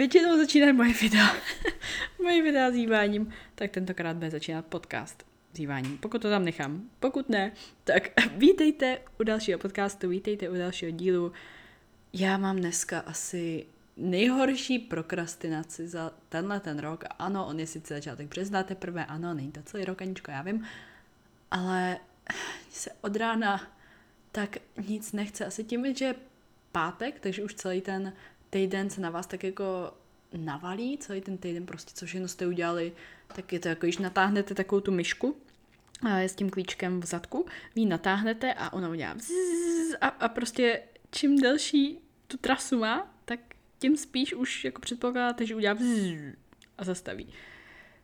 většinou začínají moje videa, moje videa s jíváním, tak tentokrát bude začínat podcast s jíváním, pokud to tam nechám. Pokud ne, tak vítejte u dalšího podcastu, vítejte u dalšího dílu. Já mám dneska asi nejhorší prokrastinaci za tenhle ten rok. Ano, on je sice začátek března teprve, ano, není to celý rok, Aničko, já vím, ale se od rána tak nic nechce. Asi tím, že je pátek, takže už celý ten týden se na vás tak jako navalí, celý ten týden prostě, co všechno jste udělali, tak je to jako, když natáhnete takovou tu myšku, s tím klíčkem v zadku, vy natáhnete a ona udělá a, a prostě čím delší tu trasu má, tak tím spíš už jako předpokládáte, že udělá a zastaví.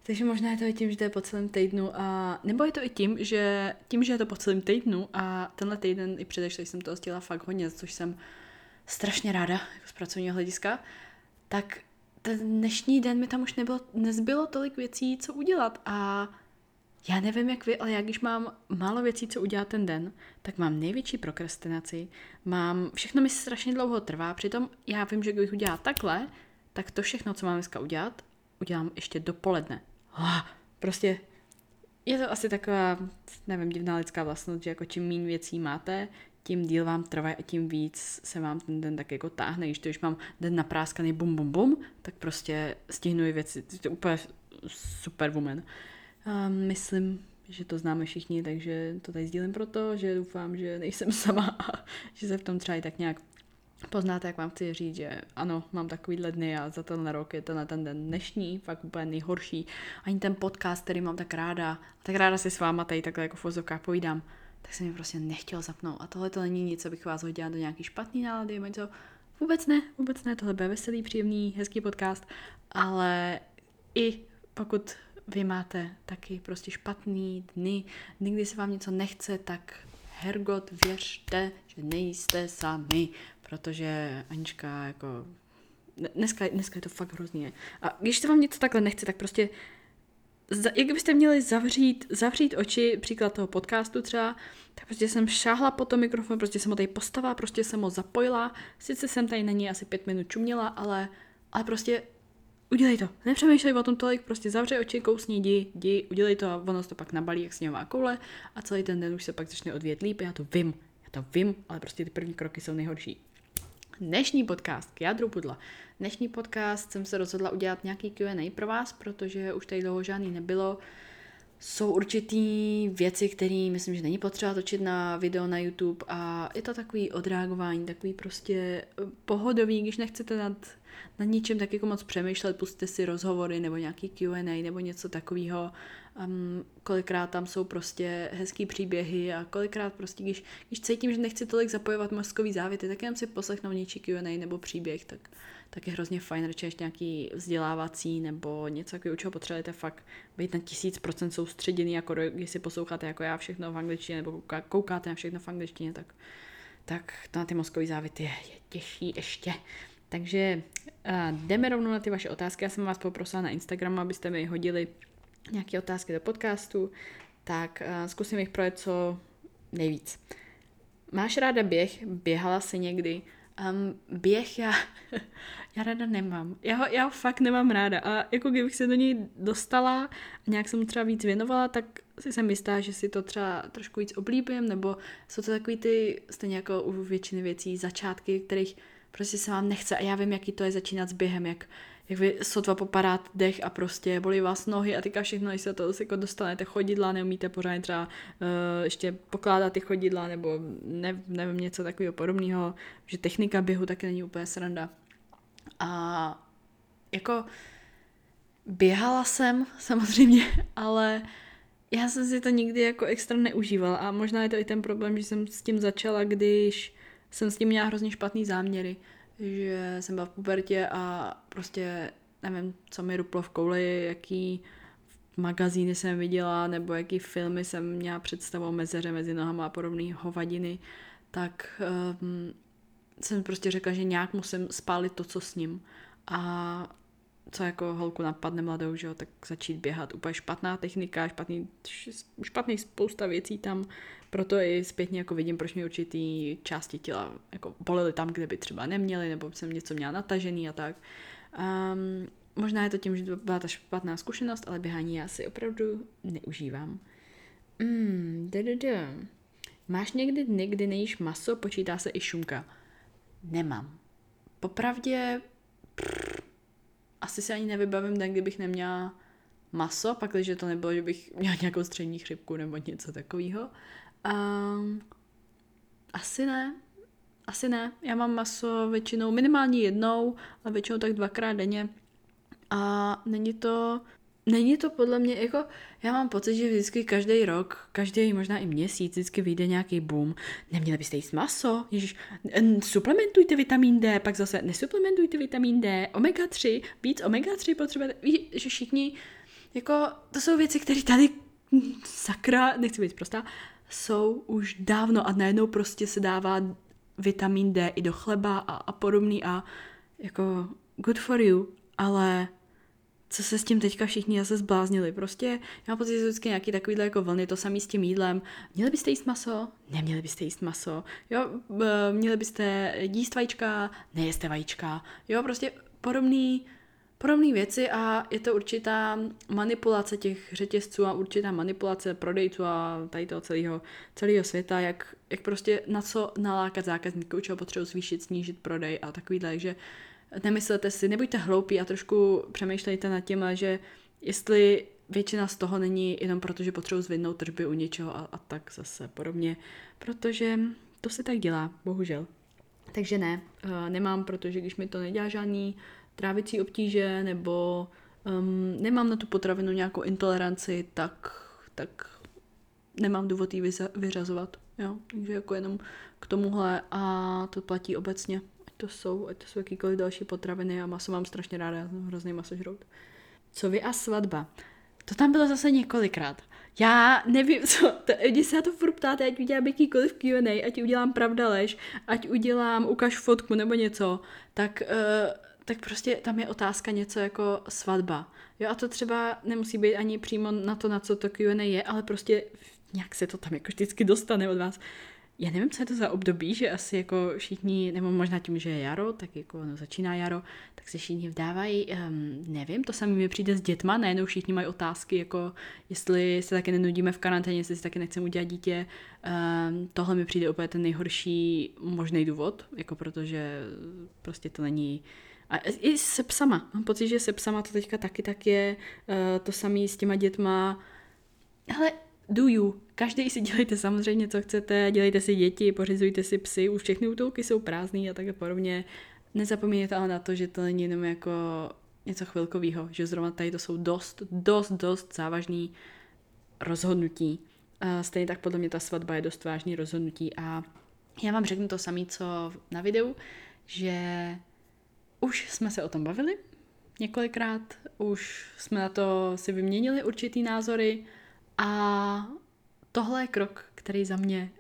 Takže možná je to i tím, že to je po celém týdnu a nebo je to i tím, že tím, že je to po celém týdnu a tenhle týden i předešlý jsem toho stihla fakt hodně, což jsem strašně ráda jako z pracovního hlediska, tak ten dnešní den mi tam už nebylo, nezbylo tolik věcí, co udělat a já nevím jak vy, ale já když mám málo věcí, co udělat ten den, tak mám největší prokrastinaci, mám, všechno mi strašně dlouho trvá, přitom já vím, že kdybych udělala takhle, tak to všechno, co mám dneska udělat, udělám ještě dopoledne. Prostě je to asi taková, nevím, divná lidská vlastnost, že jako čím méně věcí máte, tím díl vám trvá a tím víc se vám ten den tak jako táhne. Když to už mám den napráskaný bum bum bum, tak prostě stihnu věci. To je úplně super woman. A myslím, že to známe všichni, takže to tady sdílím proto, že doufám, že nejsem sama a že se v tom třeba i tak nějak poznáte, jak vám chci říct, že ano, mám takovýhle dny a za tenhle rok je tenhle ten den dnešní, fakt úplně nejhorší. Ani ten podcast, který mám tak ráda, tak ráda si s váma tady takhle jako v povídám, tak jsem mi prostě nechtěl zapnout. A tohle to není nic, co bych vás hodila do nějaký špatný nálady, něco. Vůbec ne, vůbec ne, tohle bude veselý, příjemný, hezký podcast, ale i pokud vy máte taky prostě špatný dny, dny, kdy se vám něco nechce, tak Hergot, věřte, že nejste sami, protože Anička jako dneska, dneska je to fakt hrozně. A když se vám něco takhle nechce, tak prostě jak byste měli zavřít, zavřít oči, příklad toho podcastu třeba, tak prostě jsem šáhla po tom mikrofon, prostě jsem ho tady postavila, prostě jsem ho zapojila, sice jsem tady na ní asi pět minut čuměla, ale, ale prostě udělej to, nepřemýšlej o tom tolik, prostě zavři oči, kousni, jdi, jdi, udělej to a ono to pak nabalí jak sněhová koule a celý ten den už se pak začne odvět líp, já to vím, já to vím, ale prostě ty první kroky jsou nejhorší. Dnešní podcast k jádru pudla. Dnešní podcast jsem se rozhodla udělat nějaký Q&A pro vás, protože už tady dlouho žádný nebylo. Jsou určitý věci, které myslím, že není potřeba točit na video na YouTube a je to takový odreagování, takový prostě eh, pohodový, když nechcete nad, nad ničím tak jako moc přemýšlet, pustíte si rozhovory nebo nějaký Q&A nebo něco takového Um, kolikrát tam jsou prostě hezký příběhy a kolikrát prostě, když, když cítím, že nechci tolik zapojovat mozkový závěty, tak jenom si poslechnou něčí Q&A nebo příběh, tak, tak je hrozně fajn, radši nějaký vzdělávací nebo něco takového, čeho potřebujete fakt být na tisíc procent soustředěný, jako když si posloucháte jako já všechno v angličtině nebo koukáte na všechno v angličtině, tak, tak to na ty mozkový závěty je, je těžší ještě. Takže uh, jdeme rovnou na ty vaše otázky. Já jsem vás poprosila na Instagramu, abyste mi hodili nějaké otázky do podcastu, tak uh, zkusím jich projet co nejvíc. Máš ráda běh? Běhala jsi někdy? Um, běh já, já ráda nemám. Já ho, já ho fakt nemám ráda. A jako kdybych se do něj dostala a nějak jsem mu třeba víc věnovala, tak si jsem jistá, že si to třeba trošku víc oblíbím, nebo jsou to takový ty, stejně jako u většiny věcí, začátky, kterých prostě se vám nechce. A já vím, jaký to je začínat s během, jak jak vy sotva popadat dech a prostě bolí vás nohy a teďka všechno, když se to jako dostanete chodidla, neumíte pořádně třeba uh, ještě pokládat ty chodidla nebo ne, nevím, něco takového podobného, že technika běhu taky není úplně sranda. A jako běhala jsem samozřejmě, ale já jsem si to nikdy jako extra neužívala a možná je to i ten problém, že jsem s tím začala, když jsem s tím měla hrozně špatný záměry že jsem byla v pubertě a prostě nevím, co mi ruplo v kouli, jaký magazíny jsem viděla, nebo jaký filmy jsem měla představu mezeře mezi nohama a podobné hovadiny, tak um, jsem prostě řekla, že nějak musím spálit to, co s ním. A co jako holku napadne mladou, že jo, tak začít běhat. Úplně špatná technika, špatný, špatný spousta věcí tam, proto i zpětně jako vidím, proč mi určitý části těla jako bolely tam, kde by třeba neměly, nebo jsem něco měla natažený a tak. Um, možná je to tím, že to byla ta špatná zkušenost, ale běhání já si opravdu neužívám. Mm, da, da, da. Máš někdy dny, kdy nejíš maso, počítá se i šunka? Nemám. Popravdě prr, asi se ani nevybavím den, kdybych neměla maso, pak když to nebylo, že bych měla nějakou střední chřipku nebo něco takového. Um, asi ne. Asi ne. Já mám maso většinou minimálně jednou, a většinou tak dvakrát denně. A není to, není to podle mě jako, já mám pocit, že vždycky každý rok, každý možná i měsíc, vždycky vyjde nějaký boom. Neměli byste jíst maso? Ježiš, suplementujte vitamin D, pak zase nesuplementujte vitamin D, omega 3, víc omega 3 potřebujete. Víš, že všichni, jako, to jsou věci, které tady, sakra, nechci být prostá, jsou už dávno a najednou prostě se dává vitamin D i do chleba a, a podobný a jako good for you, ale co se s tím teďka všichni zase zbláznili. Prostě já mám pocit, že vždycky nějaký takovýhle jako vlny, to samý s tím jídlem. Měli byste jíst maso? Neměli byste jíst maso. Jo, měli byste jíst vajíčka? Nejeste vajíčka. Jo, prostě podobný, podobné věci a je to určitá manipulace těch řetězců a určitá manipulace prodejců a tady toho celého, celého světa, jak, jak prostě na co nalákat zákazníků, čeho potřebují zvýšit, snížit prodej a takovýhle, takže nemyslete si, nebuďte hloupí a trošku přemýšlejte nad tím, že jestli většina z toho není jenom proto, že potřebuji zvednout tržby u něčeho a, a tak zase podobně, protože to se tak dělá, bohužel. Takže ne, uh, nemám, protože když mi to nedělá žádný trávicí obtíže nebo um, nemám na tu potravinu nějakou intoleranci, tak, tak nemám důvod ji vyřazovat. Jo? Takže jako jenom k tomuhle a to platí obecně to jsou, ať to jsou jakýkoliv další potraviny a maso mám strašně ráda, já jsem hrozný masožrout. Co vy a svatba? To tam bylo zase několikrát. Já nevím, co, to, když se na to furt ptáte, ať udělám jakýkoliv Q&A, ať udělám pravda lež, ať udělám ukaž fotku nebo něco, tak, uh, tak prostě tam je otázka něco jako svatba. Jo a to třeba nemusí být ani přímo na to, na co to Q&A je, ale prostě nějak se to tam jako vždycky dostane od vás já nevím, co je to za období, že asi jako všichni, nebo možná tím, že je jaro, tak jako no, začíná jaro, tak se všichni vdávají, um, nevím, to samé mi přijde s dětma, najednou všichni mají otázky, jako jestli se taky nenudíme v karanténě, jestli si taky nechceme udělat dítě. Um, tohle mi přijde úplně ten nejhorší možný důvod, jako protože prostě to není a i se psama. Mám pocit, že se psama to teďka taky tak je. Uh, to samé s těma dětma. Ale do you. Každý si dělejte samozřejmě, co chcete, dělejte si děti, pořizujte si psy, už všechny útulky jsou prázdné a tak podobně. Nezapomínejte ale na to, že to není jenom jako něco chvilkového, že zrovna tady to jsou dost, dost, dost závažný rozhodnutí. Stejně tak podle mě ta svatba je dost vážný rozhodnutí a já vám řeknu to samé, co na videu, že už jsme se o tom bavili několikrát, už jsme na to si vyměnili určitý názory, a tohle je krok, který za mě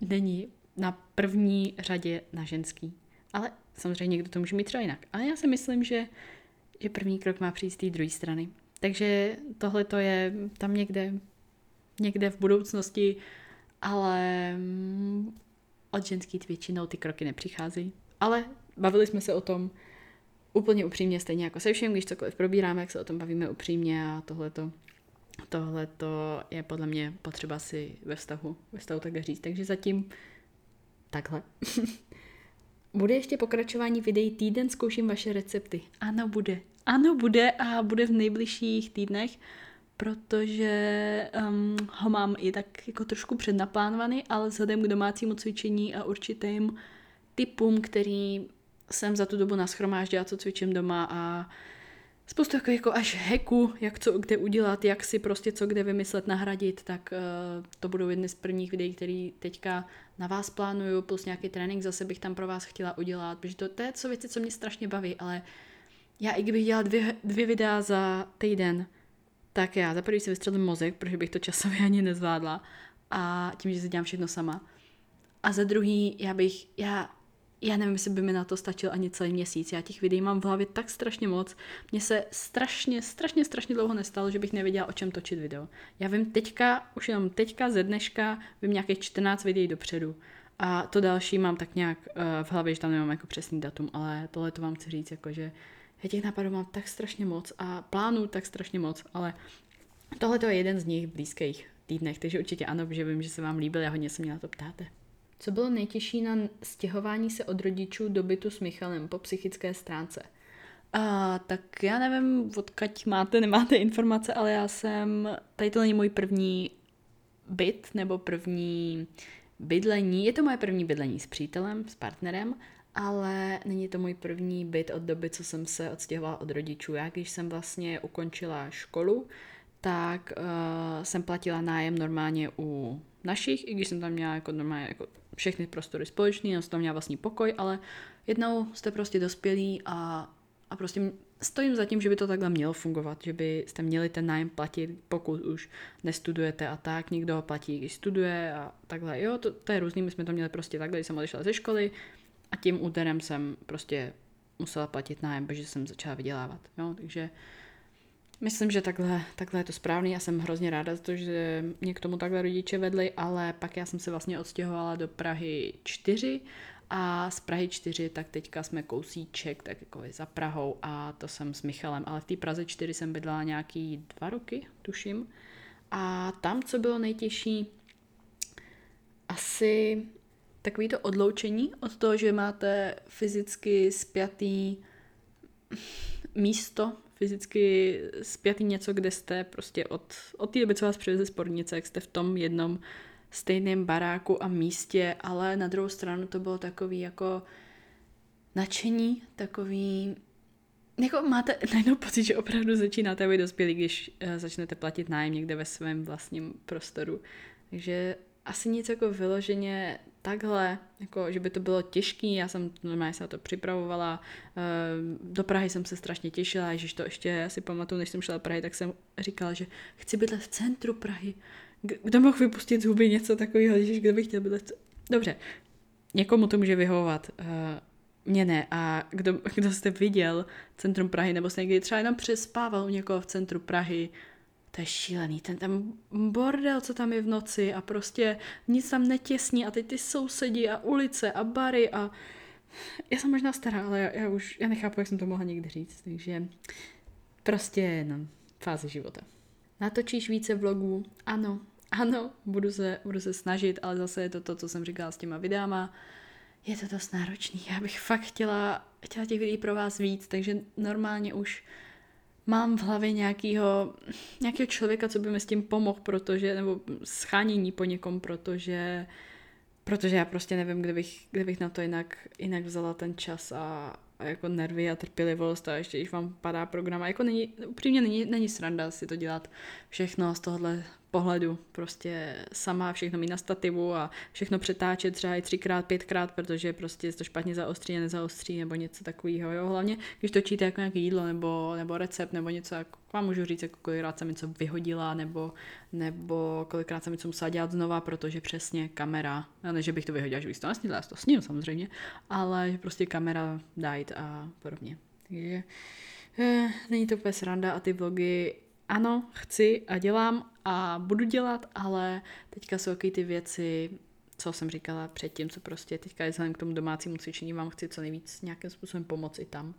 není na první řadě na ženský. Ale samozřejmě někdo to může mít třeba jinak. Ale já si myslím, že, že první krok má přijít z té druhé strany. Takže tohle to je tam někde, někde v budoucnosti, ale mm, od ženský většinou ty kroky nepřicházejí. Ale bavili jsme se o tom úplně upřímně, stejně jako se všem, když cokoliv probíráme, jak se o tom bavíme upřímně a tohle to tohle to je podle mě potřeba si ve vztahu, ve vztahu takhle říct. Takže zatím takhle. bude ještě pokračování videí týden, zkouším vaše recepty. Ano, bude. Ano, bude a bude v nejbližších týdnech, protože um, ho mám i tak jako trošku přednaplánovaný, ale vzhledem k domácímu cvičení a určitým typům, který jsem za tu dobu naschromáždila, co cvičím doma a spoustu jako, jako až heku, jak co kde udělat, jak si prostě co kde vymyslet, nahradit, tak uh, to budou jedny z prvních videí, které teďka na vás plánuju, plus nějaký trénink zase bych tam pro vás chtěla udělat, protože to, to je co věci, co mě strašně baví, ale já i kdybych dělala dvě, dvě videa za týden, tak já za prvý si vystřelím mozek, protože bych to časově ani nezvládla a tím, že si dělám všechno sama. A za druhý, já bych, já já nevím, jestli by mi na to stačil ani celý měsíc. Já těch videí mám v hlavě tak strašně moc. Mně se strašně, strašně, strašně dlouho nestalo, že bych nevěděla, o čem točit video. Já vím teďka, už jenom teďka ze dneška, vím nějakých 14 videí dopředu. A to další mám tak nějak uh, v hlavě, že tam nemám jako přesný datum, ale tohle to vám chci říct, jako že Já těch nápadů mám tak strašně moc a plánů tak strašně moc, ale tohle to je jeden z nich v blízkých týdnech, takže určitě ano, že vím, že se vám líbil, já hodně se mě na to ptáte. Co bylo nejtěžší na stěhování se od rodičů do bytu s Michalem po psychické stránce? A, tak já nevím, odkaď máte, nemáte informace, ale já jsem, tady to není můj první byt nebo první bydlení. Je to moje první bydlení s přítelem, s partnerem, ale není to můj první byt od doby, co jsem se odstěhovala od rodičů. Já když jsem vlastně ukončila školu, tak uh, jsem platila nájem normálně u našich, i když jsem tam měla jako normálně jako všechny prostory společný, no jsem tam měla vlastní pokoj, ale jednou jste prostě dospělí a, a prostě stojím za tím, že by to takhle mělo fungovat, že byste měli ten nájem platit, pokud už nestudujete a tak, někdo ho platí, když studuje a takhle. Jo, to, to je různý, my jsme to měli prostě takhle, když jsem odešla ze školy a tím úterem jsem prostě musela platit nájem, protože jsem začala vydělávat. Jo, takže myslím, že takhle, takhle je to správný. Já jsem hrozně ráda za to, že mě k tomu takhle rodiče vedli, ale pak já jsem se vlastně odstěhovala do Prahy 4 a z Prahy 4, tak teďka jsme kousíček, tak jako za Prahou a to jsem s Michalem, ale v té Praze 4 jsem bydlela nějaký dva roky, tuším. A tam, co bylo nejtěžší, asi takový to odloučení od toho, že máte fyzicky spjatý místo, fyzicky spjatý něco, kde jste prostě od, od té doby, co vás přiveze spornice, jak jste v tom jednom stejném baráku a místě, ale na druhou stranu to bylo takový jako nadšení, takový jako máte najednou pocit, že opravdu začínáte být dospělí, když uh, začnete platit nájem někde ve svém vlastním prostoru. Takže asi nic jako vyloženě takhle, jako že by to bylo těžké, já jsem normálně se na to připravovala, uh, do Prahy jsem se strašně těšila, že to ještě si pamatuju, než jsem šla do Prahy, tak jsem říkala, že chci bydlet v centru Prahy, kdo mohl vypustit z huby něco takového, že kdo by chtěl být... Dobře, někomu to může vyhovovat, uh, mně ne. A kdo, kdo jste viděl centrum Prahy, nebo jste někdy třeba jenom přespával u někoho v centru Prahy, to je šílený, ten tam bordel, co tam je v noci a prostě nic tam netěsní a teď ty sousedi a ulice a bary a já jsem možná stará, ale já, já už, já nechápu, jak jsem to mohla někdy říct, takže prostě no, fáze života. Natočíš více vlogů? Ano, ano, budu se, budu se snažit, ale zase je to to, co jsem říkala s těma videama. Je to dost náročný. Já bych fakt chtěla, chtěla těch videí pro vás víc, takže normálně už mám v hlavě nějakýho, nějakého člověka, co by mi s tím pomohl, protože, nebo schánění po někom, protože, protože já prostě nevím, kde bych, kde bych na to jinak, jinak vzala ten čas a, a jako nervy a trpělivost a ještě když vám padá program. A jako není, upřímně není, není sranda si to dělat všechno z tohohle pohledu, prostě sama všechno mít na stativu a všechno přetáčet třeba i třikrát, pětkrát, protože prostě to špatně zaostří a nezaostří nebo něco takového, jo, hlavně když točíte jako nějaké jídlo nebo, nebo recept nebo něco, jako vám můžu říct, jako kolikrát jsem něco vyhodila nebo, nebo kolikrát jsem něco musela dělat znova, protože přesně kamera, ne, že bych to vyhodila, že bych to nesnila, já to sním samozřejmě, ale že prostě kamera dajt a podobně. Takže eh, není to úplně sranda a ty vlogy ano, chci a dělám a budu dělat, ale teďka jsou taky ty věci, co jsem říkala předtím, co prostě teďka je k tomu domácímu cvičení, vám chci co nejvíc nějakým způsobem pomoci tam.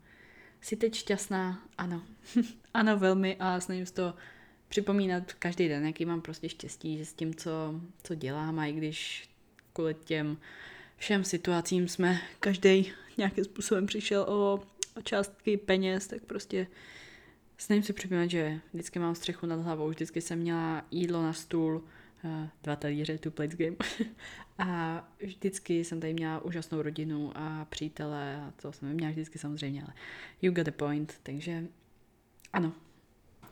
Jsi teď šťastná? Ano. ano, velmi a snažím se to připomínat každý den, jaký mám prostě štěstí, že s tím, co, co dělám a i když kvůli těm všem situacím jsme každý nějakým způsobem přišel o, o částky peněz, tak prostě Snažím si připomínat, že vždycky mám střechu nad hlavou, vždycky jsem měla jídlo na stůl, eh, dva talíře, two plates game. a vždycky jsem tady měla úžasnou rodinu a přítele a to jsem měla vždycky samozřejmě, ale you got the point, takže ano,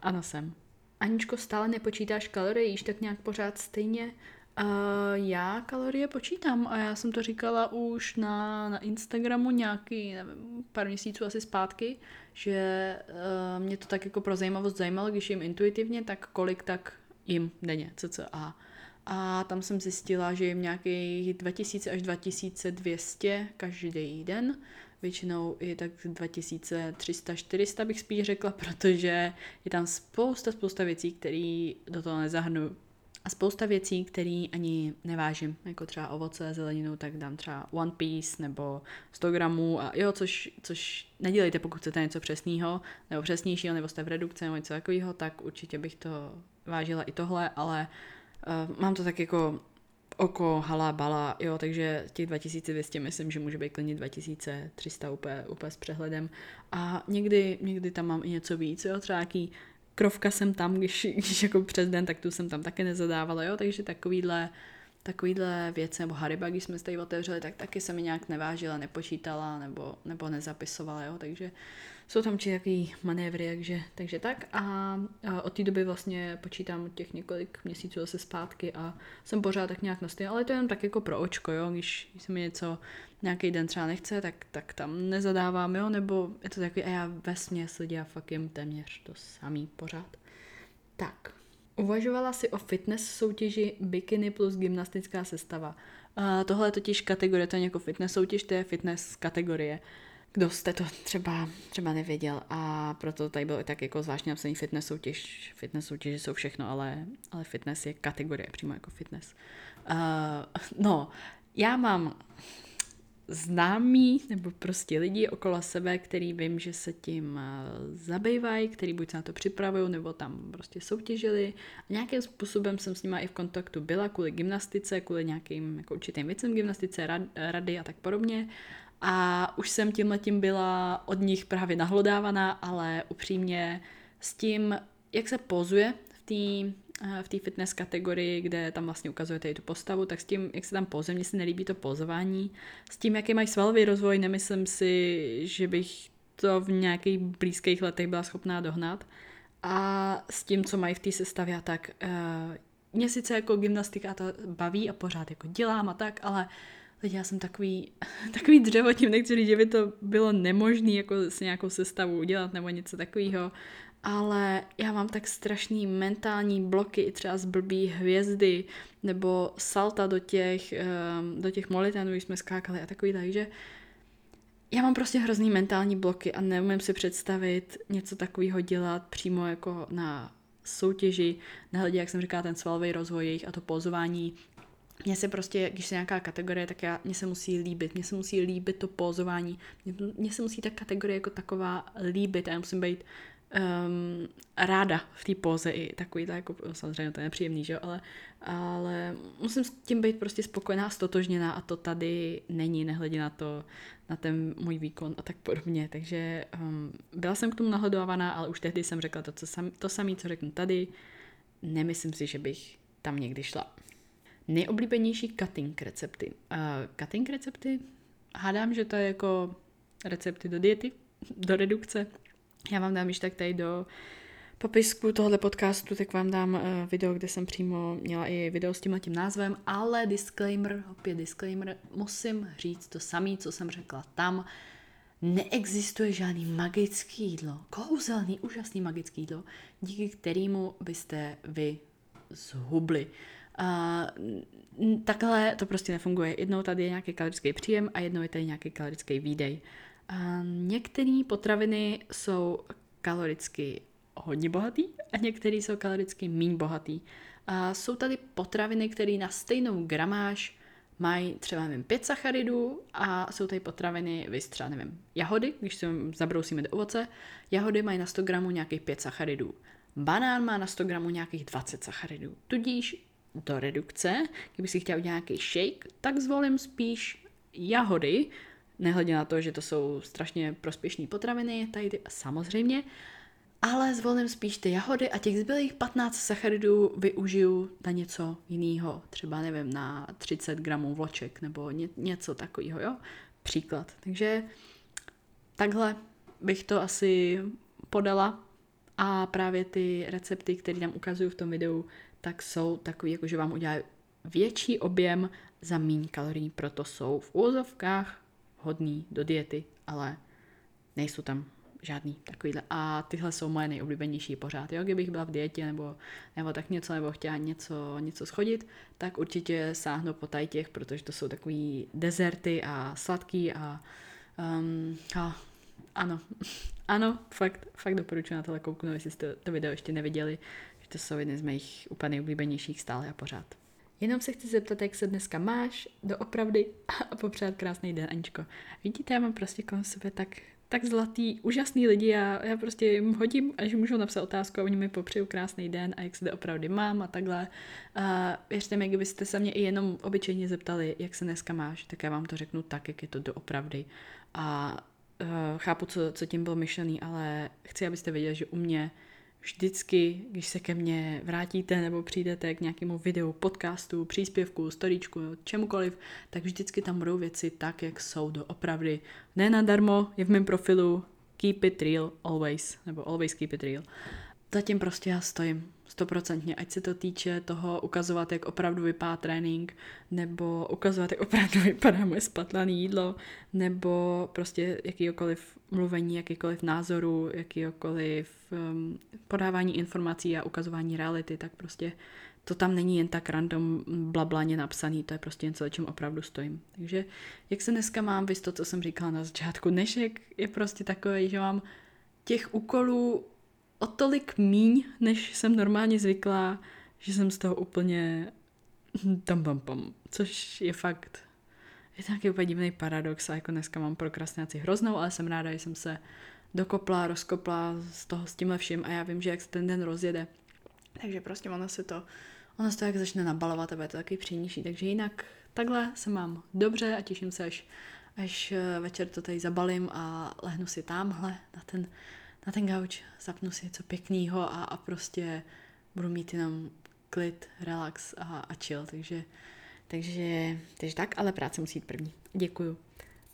ano jsem. Aničko, stále nepočítáš kalorie, jíš tak nějak pořád stejně? Uh, já kalorie počítám a já jsem to říkala už na, na Instagramu nějaký, nevím, pár měsíců asi zpátky, že uh, mě to tak jako pro zajímavost zajímalo, když jim intuitivně, tak kolik tak jim denně, cca. A tam jsem zjistila, že jim nějakých 2000 až 2200 každý den, většinou i tak 2300-400 bych spíš řekla, protože je tam spousta, spousta věcí, které do toho nezahrnu a spousta věcí, které ani nevážím, jako třeba ovoce, zeleninu, tak dám třeba One Piece nebo 100 gramů a jo, což, což nedělejte, pokud chcete něco přesného, nebo přesnějšího, nebo jste v redukci nebo něco takového, tak určitě bych to vážila i tohle, ale uh, mám to tak jako oko, hala, bala, jo, takže těch 2200 myslím, že může být klidně 2300 úplně, úplně s přehledem. A někdy, někdy tam mám i něco víc, jo, třeba nějaký krovka jsem tam, když, když jako přes den, tak tu jsem tam taky nezadávala, jo, takže takovýhle, takovýhle věci, nebo Hariba, když jsme tady otevřeli, tak taky se mi nějak nevážila, nepočítala, nebo, nebo nezapisovala, jo, takže jsou tam či takový manévry, takže, takže tak a, a od té doby vlastně počítám těch několik měsíců zase zpátky a jsem pořád tak nějak na ale to je jen tak jako pro očko, jo, když, když se mi něco nějaký den třeba nechce, tak, tak tam nezadávám, jo, nebo je to takový, a já ve směs lidi a fakt jim téměř to samý pořád. Tak, uvažovala si o fitness soutěži bikini plus gymnastická sestava. Uh, tohle je totiž kategorie, to je jako fitness soutěž, to je fitness kategorie. Kdo jste to třeba, třeba nevěděl a proto tady bylo i tak jako zvláštně napsaný fitness soutěž. Fitness soutěže jsou všechno, ale, ale fitness je kategorie přímo jako fitness. Uh, no, já mám známí nebo prostě lidi okolo sebe, který vím, že se tím eh, zabývají, který buď se na to připravují, nebo tam prostě soutěžili. A nějakým způsobem jsem s nimi i v kontaktu byla kvůli gymnastice, kvůli nějakým jako určitým věcem gymnastice, rad, rady a tak podobně. A už jsem tímhle tím byla od nich právě nahlodávaná, ale upřímně s tím, jak se pozuje v té v té fitness kategorii, kde tam vlastně ukazujete i tu postavu, tak s tím, jak se tam pozuje, mně se nelíbí to pozování. S tím, jaký mají svalový rozvoj, nemyslím si, že bych to v nějakých blízkých letech byla schopná dohnat. A s tím, co mají v té sestavě, tak uh, mě sice jako gymnastika to baví a pořád jako dělám a tak, ale lidi, já jsem takový, takový dřevo, tím nechci říct, že by to bylo nemožné jako s nějakou sestavu udělat nebo něco takového ale já mám tak strašný mentální bloky, i třeba z blbý hvězdy, nebo salta do těch, ehm, do těch molitenů, když jsme skákali a takový, takže já mám prostě hrozný mentální bloky a neumím si představit něco takového dělat přímo jako na soutěži, nehledě, jak jsem říkala, ten svalový rozvoj jejich a to pozování. Mně se prostě, když se nějaká kategorie, tak já, mně se musí líbit, mně se musí líbit to pozování, mně se musí ta kategorie jako taková líbit a já musím být um, ráda v té póze i takový, jako, samozřejmě to je nepříjemný, že jo, ale, ale musím s tím být prostě spokojená, stotožněná a to tady není, nehledě na to, na ten můj výkon a tak podobně, takže um, byla jsem k tomu nahodovávaná, ale už tehdy jsem řekla to, co sam, to samé, co řeknu tady, nemyslím si, že bych tam někdy šla. Nejoblíbenější cutting recepty. Uh, cutting recepty, hádám, že to je jako recepty do diety, do redukce, já vám dám již tak tady do popisku tohoto podcastu, tak vám dám uh, video, kde jsem přímo měla i video s tímhle tím názvem, ale disclaimer, opět disclaimer, musím říct to samé, co jsem řekla tam. Neexistuje žádný magický jídlo, kouzelný, úžasný magický jídlo, díky kterému byste vy zhubli. Uh, takhle to prostě nefunguje. Jednou tady je nějaký kalorický příjem a jednou je tady nějaký kalorický výdej. Některé potraviny jsou kaloricky hodně bohatý a některé jsou kaloricky méně bohatý. A jsou tady potraviny, které na stejnou gramáž mají třeba, nevím, 5 sacharidů a jsou tady potraviny, vy třeba, nevím, jahody, když se zabrousíme do ovoce, jahody mají na 100 gramů nějakých 5 sacharidů. Banán má na 100 gramů nějakých 20 sacharidů. Tudíž do redukce, kdyby si chtěl nějaký shake, tak zvolím spíš jahody, nehledě na to, že to jsou strašně prospěšné potraviny, tady ty, samozřejmě, ale zvolím spíš ty jahody a těch zbylých 15 sacharidů využiju na něco jiného, třeba nevím, na 30 gramů vloček nebo ně, něco takového, jo? Příklad. Takže takhle bych to asi podala a právě ty recepty, které tam ukazuju v tom videu, tak jsou takový, jako že vám udělají větší objem za méně kalorií, proto jsou v úzovkách hodný do diety, ale nejsou tam žádný takovýhle. A tyhle jsou moje nejoblíbenější pořád. Jo? Kdybych byla v dietě nebo, nebo tak něco, nebo chtěla něco, něco schodit, tak určitě sáhnu po tady těch, protože to jsou takový dezerty a sladký a, um, a ano, ano, fakt, fakt doporučuji na tohle kouknout, jestli jste to video ještě neviděli, že to jsou jedny z mých úplně nejoblíbenějších stále a pořád. Jenom se chci zeptat, jak se dneska máš, doopravdy a popřát krásný den, Aničko. Vidíte, já mám prostě kolem sebe tak, tak zlatý, úžasný lidi já, já prostě jim hodím, až můžou napsat otázku a oni mi popřeju krásný den a jak se doopravdy mám a takhle. A věřte mi, kdybyste se mě i jenom obyčejně zeptali, jak se dneska máš, tak já vám to řeknu tak, jak je to doopravdy. A uh, chápu, co, co tím bylo myšlený, ale chci, abyste věděli, že u mě vždycky, když se ke mně vrátíte nebo přijdete k nějakému videu, podcastu, příspěvku, storíčku, čemukoliv, tak vždycky tam budou věci tak, jak jsou doopravdy. Ne nadarmo je v mém profilu keep it real always, nebo always keep it real. Zatím prostě já stojím stoprocentně, ať se to týče toho ukazovat, jak opravdu vypadá trénink, nebo ukazovat, jak opravdu vypadá moje spatlané jídlo, nebo prostě jakýkoliv mluvení, jakýkoliv názoru, jakýkoliv um, podávání informací a ukazování reality, tak prostě to tam není jen tak random blablaně napsaný, to je prostě něco, o čem opravdu stojím. Takže jak se dneska mám, vys to, co jsem říkala na začátku, dnešek je prostě takový, že mám těch úkolů o tolik míň, než jsem normálně zvyklá, že jsem z toho úplně tam pam pam, což je fakt je to nějaký úplně divný paradox a jako dneska mám prokrastinaci hroznou, ale jsem ráda, že jsem se dokopla, rozkopla z toho s tímhle vším a já vím, že jak se ten den rozjede, takže prostě ono se to, ono se to jak začne nabalovat a bude to taky příjemnější, takže jinak takhle se mám dobře a těším se, až, až eh, večer to tady zabalím a lehnu si tamhle na ten na ten gauč, zapnu si něco pěkného a, a prostě budu mít jenom klid, relax a, a chill, takže, takže, takže tak, ale práce musí jít první. Děkuju.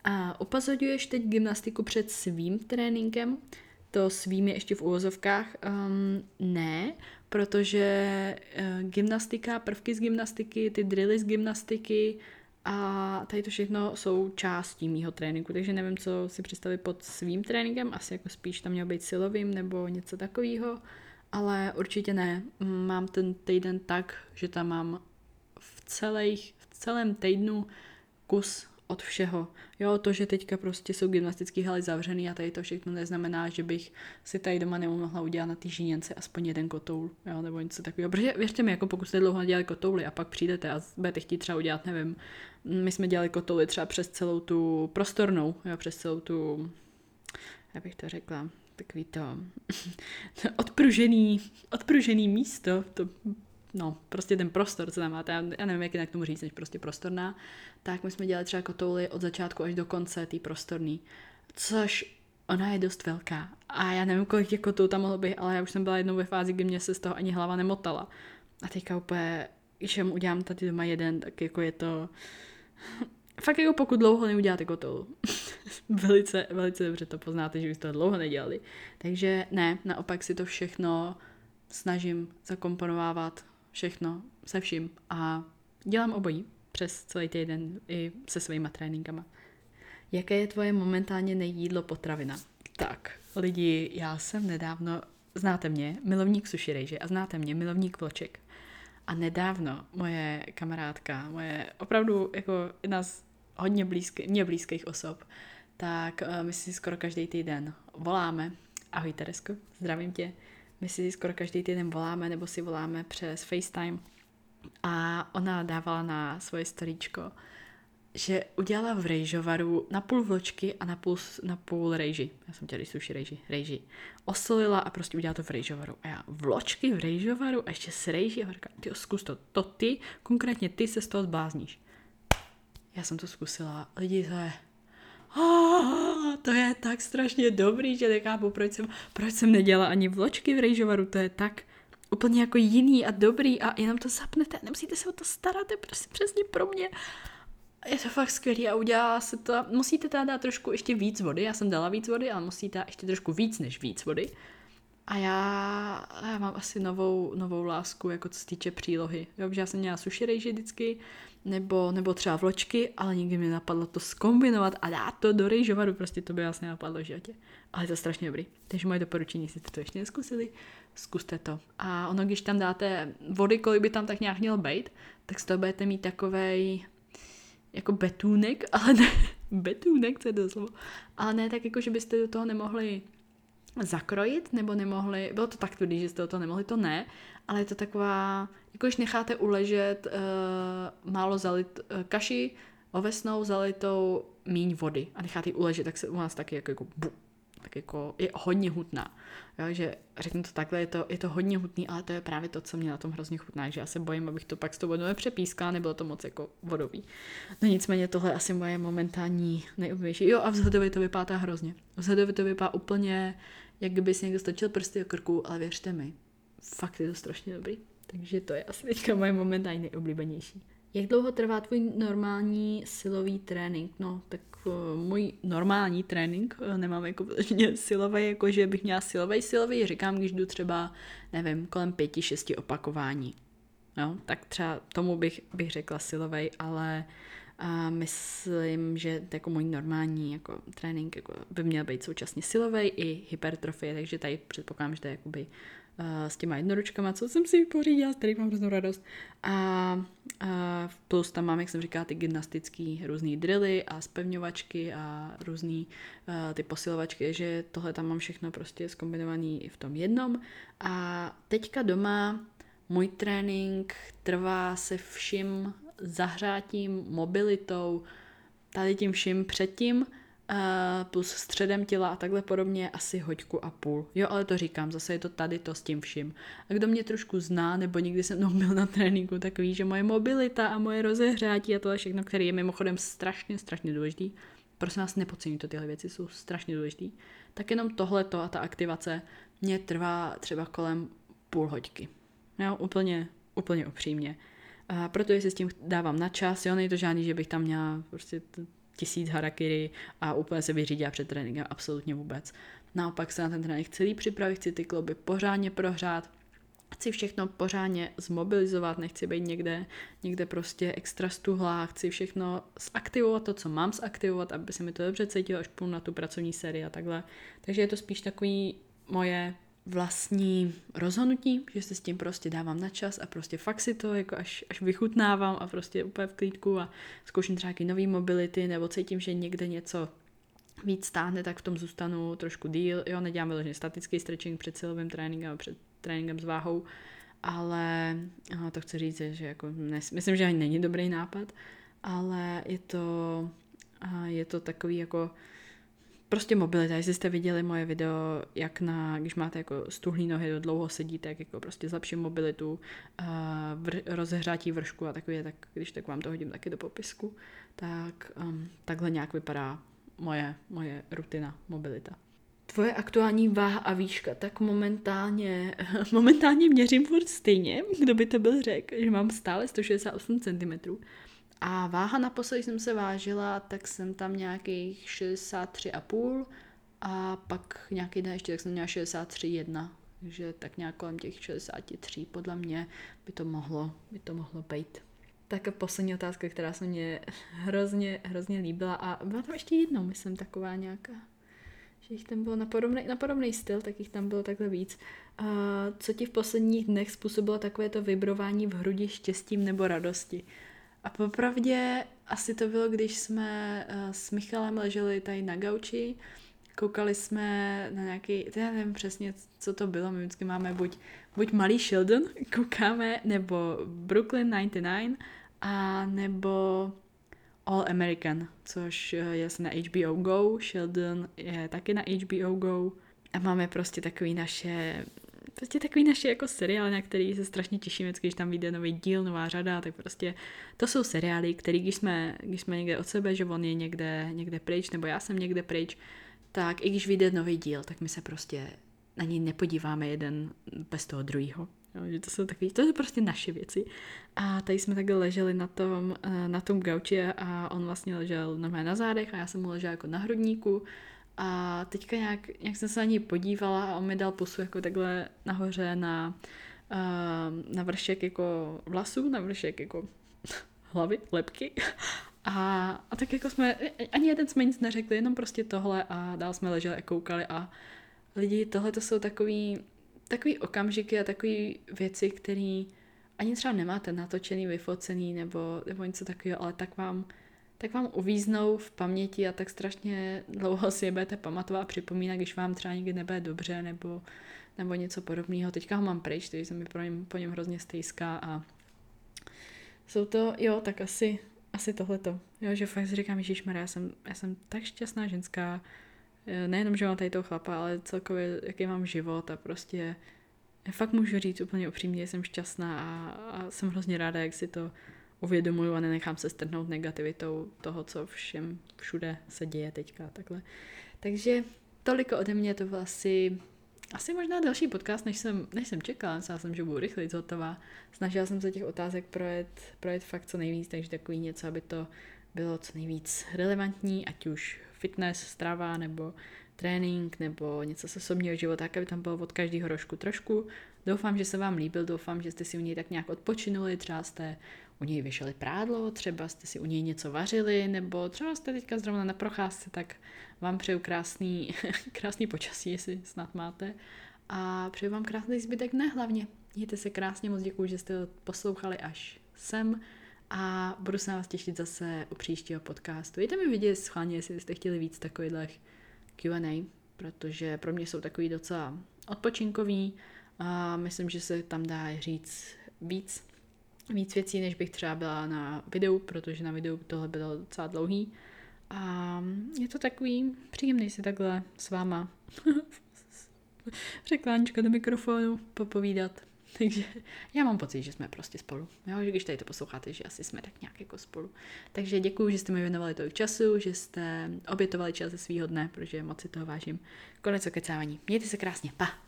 A upozorňuješ teď gymnastiku před svým tréninkem? To svým je ještě v úvozovkách? Um, ne, protože uh, gymnastika, prvky z gymnastiky, ty drily z gymnastiky, a tady to všechno jsou částí mýho tréninku, takže nevím, co si představit pod svým tréninkem, asi jako spíš tam měl být silovým nebo něco takového, ale určitě ne. Mám ten týden tak, že tam mám v, celých, v celém týdnu kus od všeho. Jo, to, že teďka prostě jsou gymnastické haly zavřený a tady to všechno neznamená, že bych si tady doma nemohla udělat na té žíněnce aspoň jeden kotoul, jo, nebo něco takového. Protože věřte mi, jako pokud jste dlouho nedělali kotouly a pak přijdete a budete chtít třeba udělat, nevím, my jsme dělali kotouly třeba přes celou tu prostornou, jo, přes celou tu, jak bych to řekla, takový to odpružený, odpružený místo, to no, prostě ten prostor, co tam máte, já nevím, jak jinak tomu říct, než prostě prostorná, tak my jsme dělali třeba kotouly od začátku až do konce, tý prostorný, což ona je dost velká a já nevím, kolik těch kotoulů tam mohlo být, ale já už jsem byla jednou ve fázi, kdy mě se z toho ani hlava nemotala. A teďka úplně, když udělám tady doma jeden, tak jako je to... Fakt jako pokud dlouho neuděláte kotoul. velice, velice dobře to poznáte, že už to dlouho nedělali. Takže ne, naopak si to všechno snažím zakomponovávat všechno se vším a dělám obojí přes celý týden i se svýma tréninkama. Jaké je tvoje momentálně nejídlo potravina? Tak, lidi, já jsem nedávno, znáte mě, milovník sushi rejže a znáte mě, milovník vloček. A nedávno moje kamarádka, moje opravdu jako jedna z hodně blízky, mě blízkých osob, tak uh, my si skoro každý týden voláme. Ahoj Teresko, zdravím tě my si skoro každý týden voláme nebo si voláme přes FaceTime a ona dávala na svoje storíčko, že udělala v rejžovaru na půl vločky a na půl, na půl rejži. Já jsem chtěla sushi rejži, rejži. Osolila a prostě udělala to v rejžovaru. A já vločky v rejžovaru a ještě s rejži. A říkám, ty zkus to, to ty, konkrétně ty se z toho zblázníš. Já jsem to zkusila. Lidi, to je oh, to je tak strašně dobrý, že nechápu, proč jsem, proč jsem nedělala ani vločky v rejžovaru, to je tak úplně jako jiný a dobrý a jenom to zapnete, nemusíte se o to starat, je prostě přesně pro mě. Je to fakt skvělý a udělá se to, musíte teda dát trošku ještě víc vody, já jsem dala víc vody, ale musíte ještě trošku víc než víc vody. A já, já mám asi novou, novou lásku, jako co se týče přílohy. Jo, já jsem měla sushi rejži vždycky, nebo, nebo třeba vločky, ale nikdy mi napadlo to skombinovat a dát to do rejžovaru, prostě to by vlastně napadlo v životě. Ale je to strašně dobrý. Takže moje doporučení, jestli jste to ještě neskusili, zkuste to. A ono, když tam dáte vody, kolik by tam tak nějak mělo být, tak z toho budete mít takovej jako betůnek, ale ne, betůnek, co je to slovo. Ale ne tak jako, že byste do toho nemohli zakrojit, nebo nemohli, bylo to tak tvrdý, že jste do toho nemohli, to ne, ale je to taková, jako když necháte uležet uh, málo zalit uh, kaši, ovesnou zalitou míň vody a necháte ji uležet, tak se u nás taky jako, jako bu, tak jako je hodně hutná. Jo, že řeknu to takhle, je to, je to hodně hutný, ale to je právě to, co mě na tom hrozně chutná, že já se bojím, abych to pak s tou vodou nepřepískala, nebylo to moc jako vodový. No nicméně tohle je asi moje momentální nejoblíbenější. Jo a vzhledově to vypadá hrozně. Vzhledově to vypadá úplně, jak kdyby si někdo stočil prsty o krku, ale věřte mi, fakt je to strašně dobrý. Takže to je asi teďka moje momentální nejoblíbenější. Jak dlouho trvá tvůj normální silový trénink? No, tak uh, můj normální trénink, uh, nemám jako silový, jako že bych měla silový silový, říkám, když jdu třeba, nevím, kolem pěti, šesti opakování. No, tak třeba tomu bych, bych řekla silový, ale a myslím, že jako můj normální jako trénink jako by měl být současně silový i hypertrofie, takže tady předpokládám, že to je jakoby s těma jednoručkama, co jsem si pořídila, z kterých mám hroznou radost. A, a plus tam mám, jak jsem říkala, ty gymnastický různý drily a spevňovačky a různý a, ty posilovačky, že tohle tam mám všechno prostě zkombinovaný v tom jednom. A teďka doma můj trénink trvá se vším zahřátím, mobilitou, tady tím vším předtím, plus středem těla a takhle podobně asi hoďku a půl. Jo, ale to říkám, zase je to tady to s tím vším. A kdo mě trošku zná, nebo někdy se mnou byl na tréninku, tak ví, že moje mobilita a moje rozehřátí a tohle všechno, které je mimochodem strašně, strašně důležitý, prosím vás, nepodceňujte tyhle věci, jsou strašně důležitý, tak jenom tohleto a ta aktivace mě trvá třeba kolem půl hoďky. Jo, úplně, úplně upřímně. A proto si s tím dávám na čas, jo, není to žádný, že bych tam měla prostě tisíc harakiri a úplně se vyřídila před tréninkem, absolutně vůbec. Naopak se na ten trénink celý připravit, chci ty kloby pořádně prohrát, chci všechno pořádně zmobilizovat, nechci být někde, někde prostě extra stuhlá, chci všechno zaktivovat to, co mám zaktivovat, aby se mi to dobře cítilo, až půjdu na tu pracovní sérii a takhle. Takže je to spíš takový moje vlastní rozhodnutí, že se s tím prostě dávám na čas a prostě fakt si to jako až, až vychutnávám a prostě úplně v klídku a zkouším třeba nějaký nový mobility nebo cítím, že někde něco víc stáhne, tak v tom zůstanu trošku díl. Jo, nedělám vyloženě statický stretching před silovým tréninkem, před tréninkem s váhou, ale aha, to chci říct, že jako nes, myslím, že ani není dobrý nápad, ale je to, je to takový jako prostě mobilita, jestli jste viděli moje video, jak na, když máte jako stuhlý nohy, do dlouho sedíte, jak jako prostě zlepším mobilitu, uh, vr, rozehřátí vršku a takové, tak když tak vám to hodím taky do popisku, tak um, takhle nějak vypadá moje, moje rutina mobilita. Tvoje aktuální váha a výška, tak momentálně, momentálně měřím furt stejně, kdo by to byl řekl, že mám stále 168 cm. A váha naposledy jsem se vážila, tak jsem tam nějakých 63,5 a pak nějaký den ještě, tak jsem měla 63,1. Takže tak nějak kolem těch 63 podle mě by to mohlo, by to mohlo být. Tak poslední otázka, která se mě hrozně, hrozně líbila a byla tam ještě jednou, myslím, taková nějaká, že jich tam bylo na podobný, na podobný styl, tak jich tam bylo takhle víc. A co ti v posledních dnech způsobilo takové to vibrování v hrudi štěstím nebo radosti? A popravdě asi to bylo, když jsme uh, s Michalem leželi tady na gauči, koukali jsme na nějaký, já nevím přesně, co to bylo, my vždycky máme buď, buď Malý Sheldon, koukáme, nebo Brooklyn 99, a nebo All American, což je na HBO Go, Sheldon je taky na HBO Go. A máme prostě takový naše prostě takový naše jako seriály, na který se strašně těšíme, když tam vyjde nový díl, nová řada, tak prostě to jsou seriály, které když jsme, když jsme někde od sebe, že on je někde, někde pryč, nebo já jsem někde pryč, tak i když vyjde nový díl, tak my se prostě na něj nepodíváme jeden bez toho druhého. že to jsou takový, to jsou prostě naše věci. A tady jsme takhle leželi na tom, eh, na tom gauči a on vlastně ležel na mé na zádech a já jsem mu ležela jako na hrudníku a teďka nějak, nějak jsem se na něj podívala a on mi dal pusu jako takhle nahoře na, uh, na vršek jako vlasů, na vršek jako hlavy, lepky. A, a tak jako jsme, ani jeden jsme nic neřekli, jenom prostě tohle a dál jsme leželi a koukali a lidi, tohle to jsou takový, takový okamžiky a takové věci, které ani třeba nemáte natočený, vyfocený nebo, nebo něco takového, ale tak vám tak vám uvíznou v paměti a tak strašně dlouho si je budete pamatovat a připomínat, když vám třeba někdy nebude dobře nebo, nebo něco podobného. Teďka ho mám pryč, takže jsem mi po něm, po něm hrozně stejská a jsou to, jo, tak asi, asi tohleto. Jo, že fakt si říkám, Ježíš já jsem, já jsem tak šťastná ženská, nejenom, že mám tady toho chlapa, ale celkově, jaký mám život a prostě já fakt můžu říct úplně upřímně, jsem šťastná a, a jsem hrozně ráda, jak si to uvědomuju a nenechám se strhnout negativitou toho, co všem všude se děje teďka takhle. Takže toliko ode mě, to byl asi, asi možná další podcast, než jsem, než jsem čekala. Myslela jsem, že budu rychleji hotová. Snažila jsem se těch otázek projet, projet fakt co nejvíc, takže takový něco, aby to bylo co nejvíc relevantní, ať už fitness, strava nebo trénink nebo něco se osobního života, tak aby tam bylo od každého rožku trošku. Doufám, že se vám líbil, doufám, že jste si u něj tak nějak odpočinuli, třeba jste u něj vyšeli prádlo, třeba jste si u něj něco vařili, nebo třeba jste teďka zrovna na procházce, tak vám přeju krásný, krásný počasí, jestli snad máte. A přeju vám krásný zbytek ne hlavně. Mějte se krásně, moc děkuji, že jste to poslouchali až sem a budu se na vás těšit zase u příštího podcastu. Dejte mi vidět schválně, jestli byste chtěli víc takových Q&A, protože pro mě jsou takový docela odpočinkový a myslím, že se tam dá říct víc, víc věcí, než bych třeba byla na videu, protože na videu tohle bylo docela dlouhý. A je to takový příjemný si takhle s váma řeklánička do mikrofonu popovídat. Takže já mám pocit, že jsme prostě spolu. Jo, že když tady to posloucháte, že asi jsme tak nějak jako spolu. Takže děkuji, že jste mi věnovali tolik času, že jste obětovali čas ze svého dne, protože moc si toho vážím. Konec okecávání. Mějte se krásně. Pa!